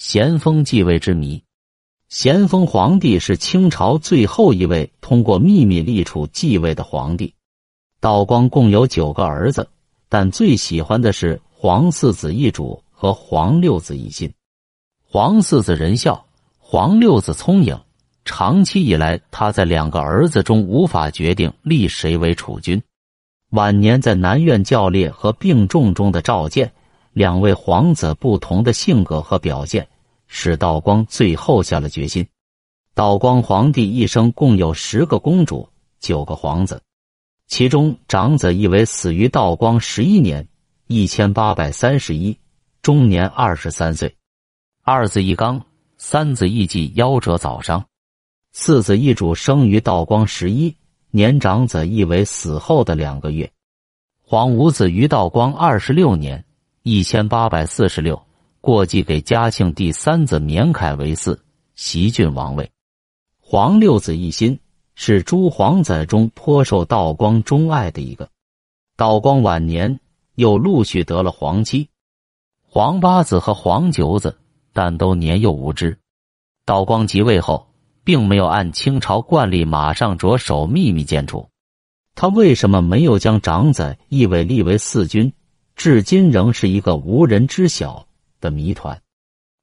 咸丰继位之谜。咸丰皇帝是清朝最后一位通过秘密立储继位的皇帝。道光共有九个儿子，但最喜欢的是皇四子奕主和皇六子奕欣。皇四子仁孝，皇六子聪颖。长期以来，他在两个儿子中无法决定立谁为储君。晚年在南苑教烈和病重中的召见，两位皇子不同的性格和表现。使道光最后下了决心。道光皇帝一生共有十个公主，九个皇子，其中长子奕为死于道光十一年（一千八百三十一），终年二十三岁；二子奕刚，三子奕继夭折早伤；四子奕主生于道光十一年，长子奕为死后的两个月。皇五子于道光二十六年（一千八百四十六）。过继给嘉庆第三子绵凯为嗣，袭郡王位。皇六子奕欣是诸皇子中颇受道光钟爱的一个。道光晚年又陆续得了皇妻、皇八子和皇九子，但都年幼无知。道光即位后，并没有按清朝惯例马上着手秘密建储。他为什么没有将长子奕伟立为四君，至今仍是一个无人知晓。的谜团。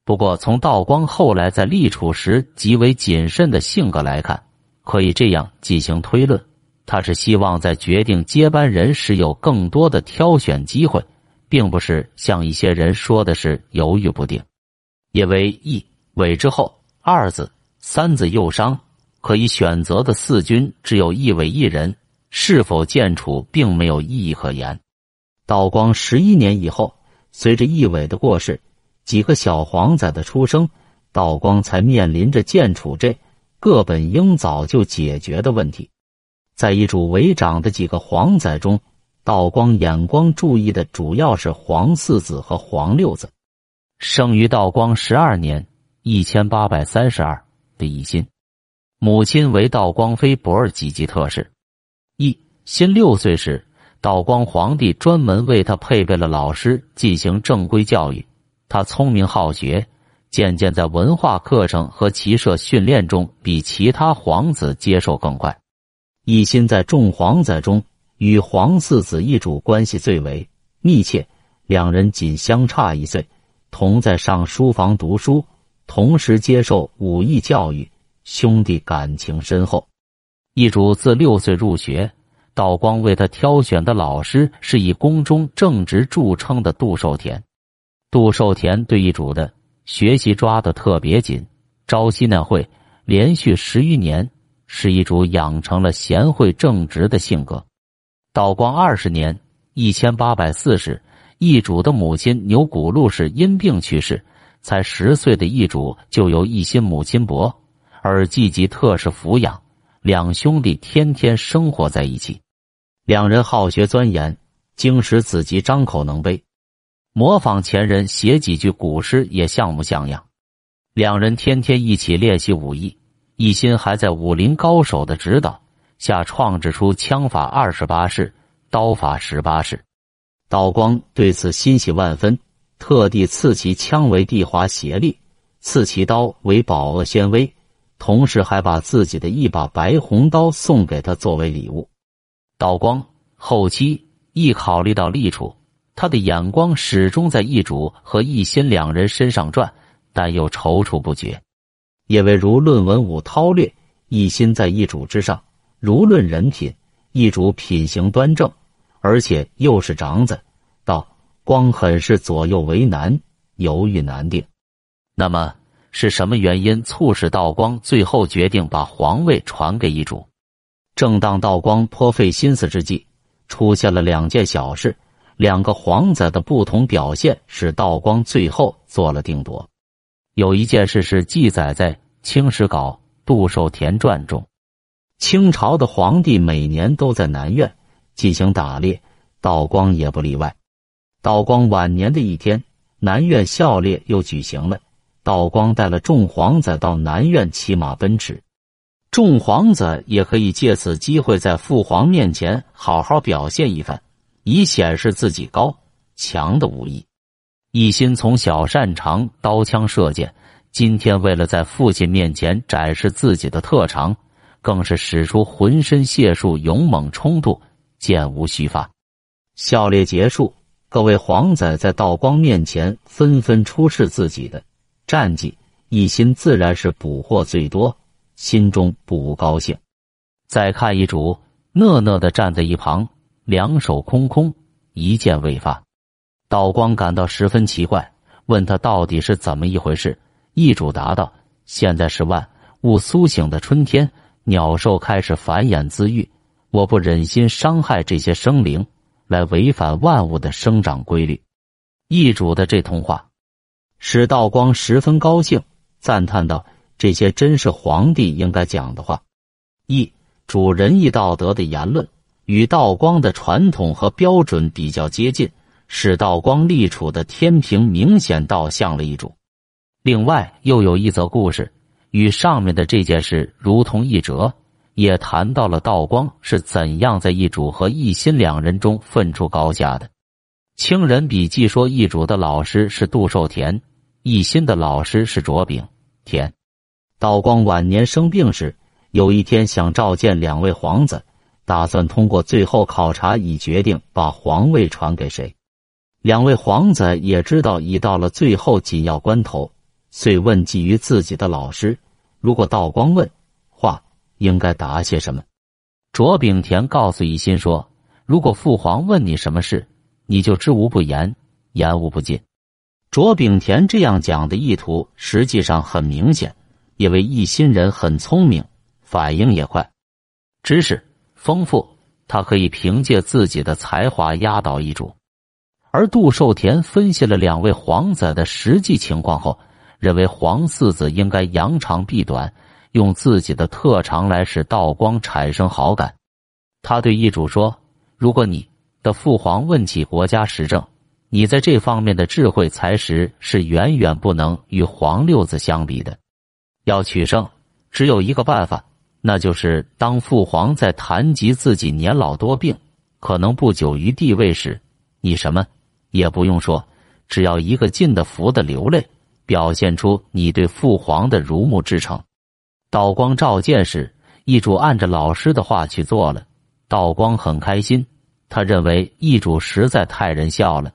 不过，从道光后来在立储时极为谨慎的性格来看，可以这样进行推论：他是希望在决定接班人时有更多的挑选机会，并不是像一些人说的是犹豫不定。因为一尾之后，二子、三子幼伤，可以选择的四军只有一尾一人，是否建储并没有意义可言。道光十一年以后，随着义伟的过世。几个小皇子的出生，道光才面临着建储这各本应早就解决的问题。在一主为长的几个皇子中，道光眼光注意的主要是皇四子和皇六子。生于道光十二年（一千八百三十二）的奕心，母亲为道光妃博尔济吉特氏。奕心六岁时，道光皇帝专门为他配备了老师进行正规教育。他聪明好学，渐渐在文化课程和骑射训练中比其他皇子接受更快。一心在众皇子中与皇四子一主关系最为密切，两人仅相差一岁，同在上书房读书，同时接受武艺教育，兄弟感情深厚。一主自六岁入学，道光为他挑选的老师是以宫中正直著称的杜寿田。杜寿田对一主的学习抓得特别紧，朝夕那会连续十余年，使一主养成了贤惠正直的性格。道光二十年（一千八百四十），一主的母亲牛骨禄氏因病去世，才十岁的一主就由一心母亲伯而季吉特氏抚养，两兄弟天天生活在一起。两人好学钻研，经史子集张口能背。模仿前人写几句古诗也像模像样，两人天天一起练习武艺，一心还在武林高手的指导下创制出枪法二十八式、刀法十八式。道光对此欣喜万分，特地赐其枪为帝华协力，赐其刀为宝鄂宣威，同时还把自己的一把白红刀送给他作为礼物。道光后期一考虑到立储。他的眼光始终在易主和一心两人身上转，但又踌躇不决，因为如论文武韬略，一心在易主之上；如论人品，易主品行端正，而且又是长子，道光很是左右为难，犹豫难定。那么是什么原因促使道光最后决定把皇位传给易主？正当道光颇费心思之际，出现了两件小事。两个皇子的不同表现使道光最后做了定夺。有一件事是记载在《清史稿·杜寿田传》中：清朝的皇帝每年都在南苑进行打猎，道光也不例外。道光晚年的一天，南苑校猎又举行了，道光带了众皇子到南苑骑马奔驰，众皇子也可以借此机会在父皇面前好好表现一番。以显示自己高强的武艺。一心从小擅长刀枪射箭，今天为了在父亲面前展示自己的特长，更是使出浑身解数，勇猛冲突，箭无虚发。校猎结束，各位皇子在道光面前纷纷出示自己的战绩，一心自然是捕获最多，心中不高兴。再看一主，讷讷的站在一旁，两手空空，一箭未发。道光感到十分奇怪，问他到底是怎么一回事。易主答道：“现在是万物苏醒的春天，鸟兽开始繁衍滋育，我不忍心伤害这些生灵，来违反万物的生长规律。”易主的这通话使道光十分高兴，赞叹道：“这些真是皇帝应该讲的话。”一主仁义道德的言论，与道光的传统和标准比较接近。使道光立储的天平明显倒向了一主。另外，又有一则故事，与上面的这件事如同一辙，也谈到了道光是怎样在一主和一心两人中分出高下的。清人笔记说，一主的老师是杜寿田，一心的老师是卓炳田。道光晚年生病时，有一天想召见两位皇子，打算通过最后考察以决定把皇位传给谁。两位皇子也知道已到了最后紧要关头，遂问计于自己的老师：“如果道光问话，应该答些什么？”卓炳田告诉一心说：“如果父皇问你什么事，你就知无不言，言无不尽。”卓炳田这样讲的意图实际上很明显，因为一心人很聪明，反应也快，知识丰富，他可以凭借自己的才华压倒一主。而杜寿田分析了两位皇子的实际情况后，认为皇四子应该扬长避短，用自己的特长来使道光产生好感。他对易主说：“如果你的父皇问起国家时政，你在这方面的智慧才识是远远不能与皇六子相比的。要取胜，只有一个办法，那就是当父皇在谈及自己年老多病，可能不久于帝位时，你什么？”也不用说，只要一个劲的服的流泪，表现出你对父皇的如沐之诚。道光召见时，易主按着老师的话去做了。道光很开心，他认为易主实在太仁孝了，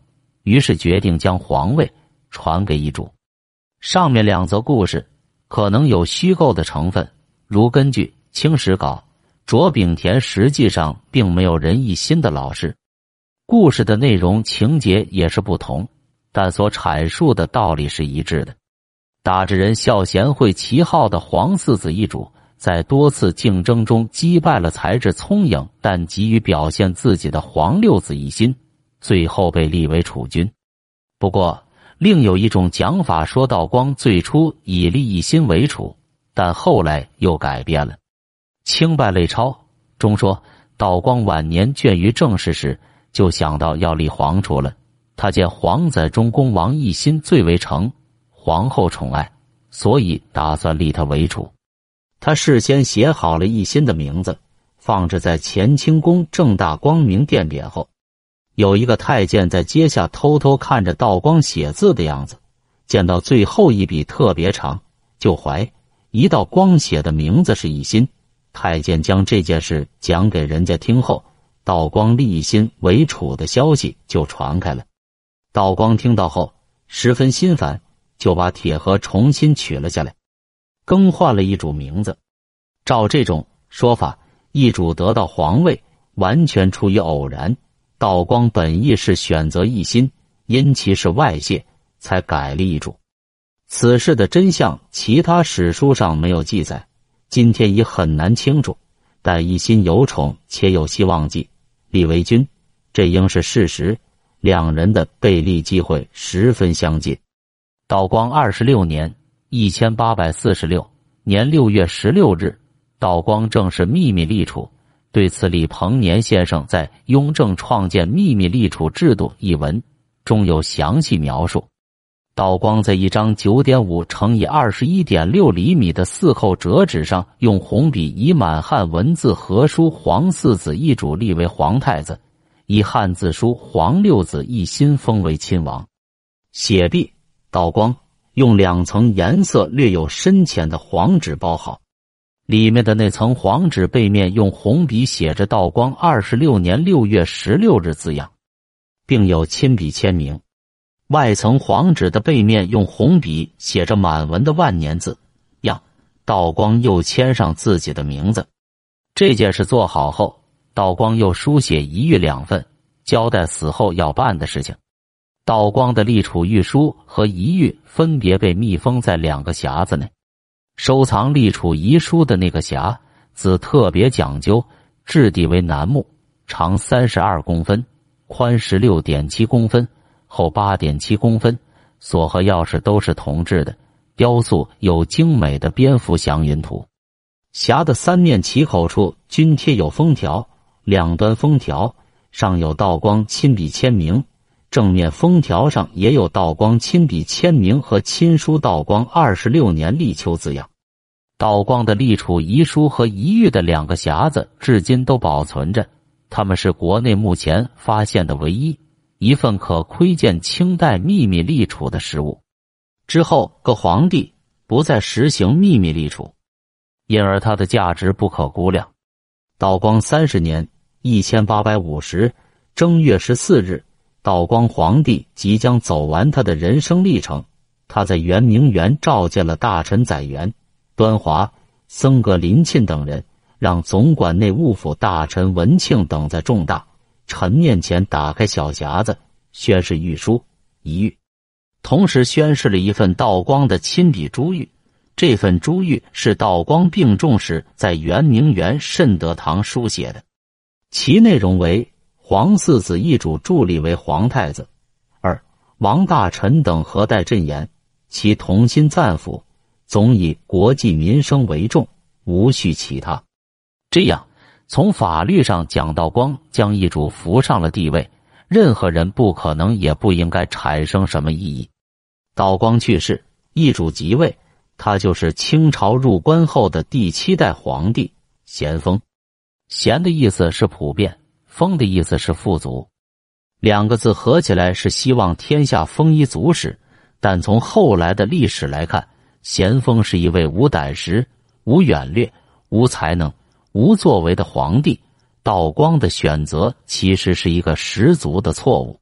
于是决定将皇位传给易主。上面两则故事可能有虚构的成分，如根据《清史稿》，卓炳田实际上并没有仁义心的老师。故事的内容情节也是不同，但所阐述的道理是一致的。打着仁孝贤惠旗号的皇四子一主，在多次竞争中击败了才智聪颖但急于表现自己的皇六子一心，最后被立为储君。不过，另有一种讲法说，道光最初以立一心为储，但后来又改变了。《清败类钞》中说，道光晚年倦于政事时。就想到要立皇储了。他见皇子中宫王一心最为诚，皇后宠爱，所以打算立他为储。他事先写好了一心的名字，放置在乾清宫正大光明殿匾后。有一个太监在阶下偷偷看着道光写字的样子，见到最后一笔特别长，就怀疑道光写的名字是一心。太监将这件事讲给人家听后。道光立心为储的消息就传开了。道光听到后十分心烦，就把铁盒重新取了下来，更换了一主名字。照这种说法，一主得到皇位完全出于偶然。道光本意是选择一心，因其是外泄，才改立一主。此事的真相，其他史书上没有记载，今天已很难清楚。但一心有宠，且有希望继。立为君，这应是事实。两人的被立机会十分相近。道光二十六年（一千八百四十六年）六月十六日，道光正式秘密立储。对此，李鹏年先生在《雍正创建秘密立储制度》一文中有详细描述。道光在一张九点五乘以二十一点六厘米的四扣折纸上，用红笔以满汉文字合书“皇四子一主立为皇太子”，以汉字书“皇六子一心封为亲王”。写毕，道光用两层颜色略有深浅的黄纸包好，里面的那层黄纸背面用红笔写着“道光二十六年六月十六日”字样，并有亲笔签名。外层黄纸的背面用红笔写着满文的万年字样，道光又签上自己的名字。这件事做好后，道光又书写一谕两份，交代死后要办的事情。道光的立储御书和遗谕分别被密封在两个匣子内。收藏立储遗书的那个匣子特别讲究，质地为楠木，长三十二公分，宽十六点七公分，厚八点七公分，锁和钥匙都是铜制的，雕塑有精美的蝙蝠祥云图。匣的三面起口处均贴有封条，两端封条上有道光亲笔签名。正面封条上也有道光亲笔签名和亲书“道光二十六年立秋”字样。道光的立储遗书和遗谕的两个匣子至今都保存着，他们是国内目前发现的唯一一份可窥见清代秘密立储的实物。之后各皇帝不再实行秘密立储，因而它的价值不可估量。道光三十年（一千八百五十）正月十四日。道光皇帝即将走完他的人生历程，他在圆明园召见了大臣载垣、端华、僧格林沁等人，让总管内务府大臣文庆等在众大臣面前打开小匣子，宣誓御书一玉，同时宣誓了一份道光的亲笔珠玉。这份珠玉是道光病重时在圆明园慎德堂书写的，其内容为。皇四子一主助立为皇太子，二王大臣等何待朕言，其同心赞辅，总以国计民生为重，无需其他。这样，从法律上讲，道光将一主扶上了帝位，任何人不可能也不应该产生什么异议。道光去世，一主即位，他就是清朝入关后的第七代皇帝咸丰。咸的意思是普遍。丰的意思是富足，两个字合起来是希望天下丰衣足食。但从后来的历史来看，咸丰是一位无胆识、无远略、无才能、无作为的皇帝。道光的选择其实是一个十足的错误。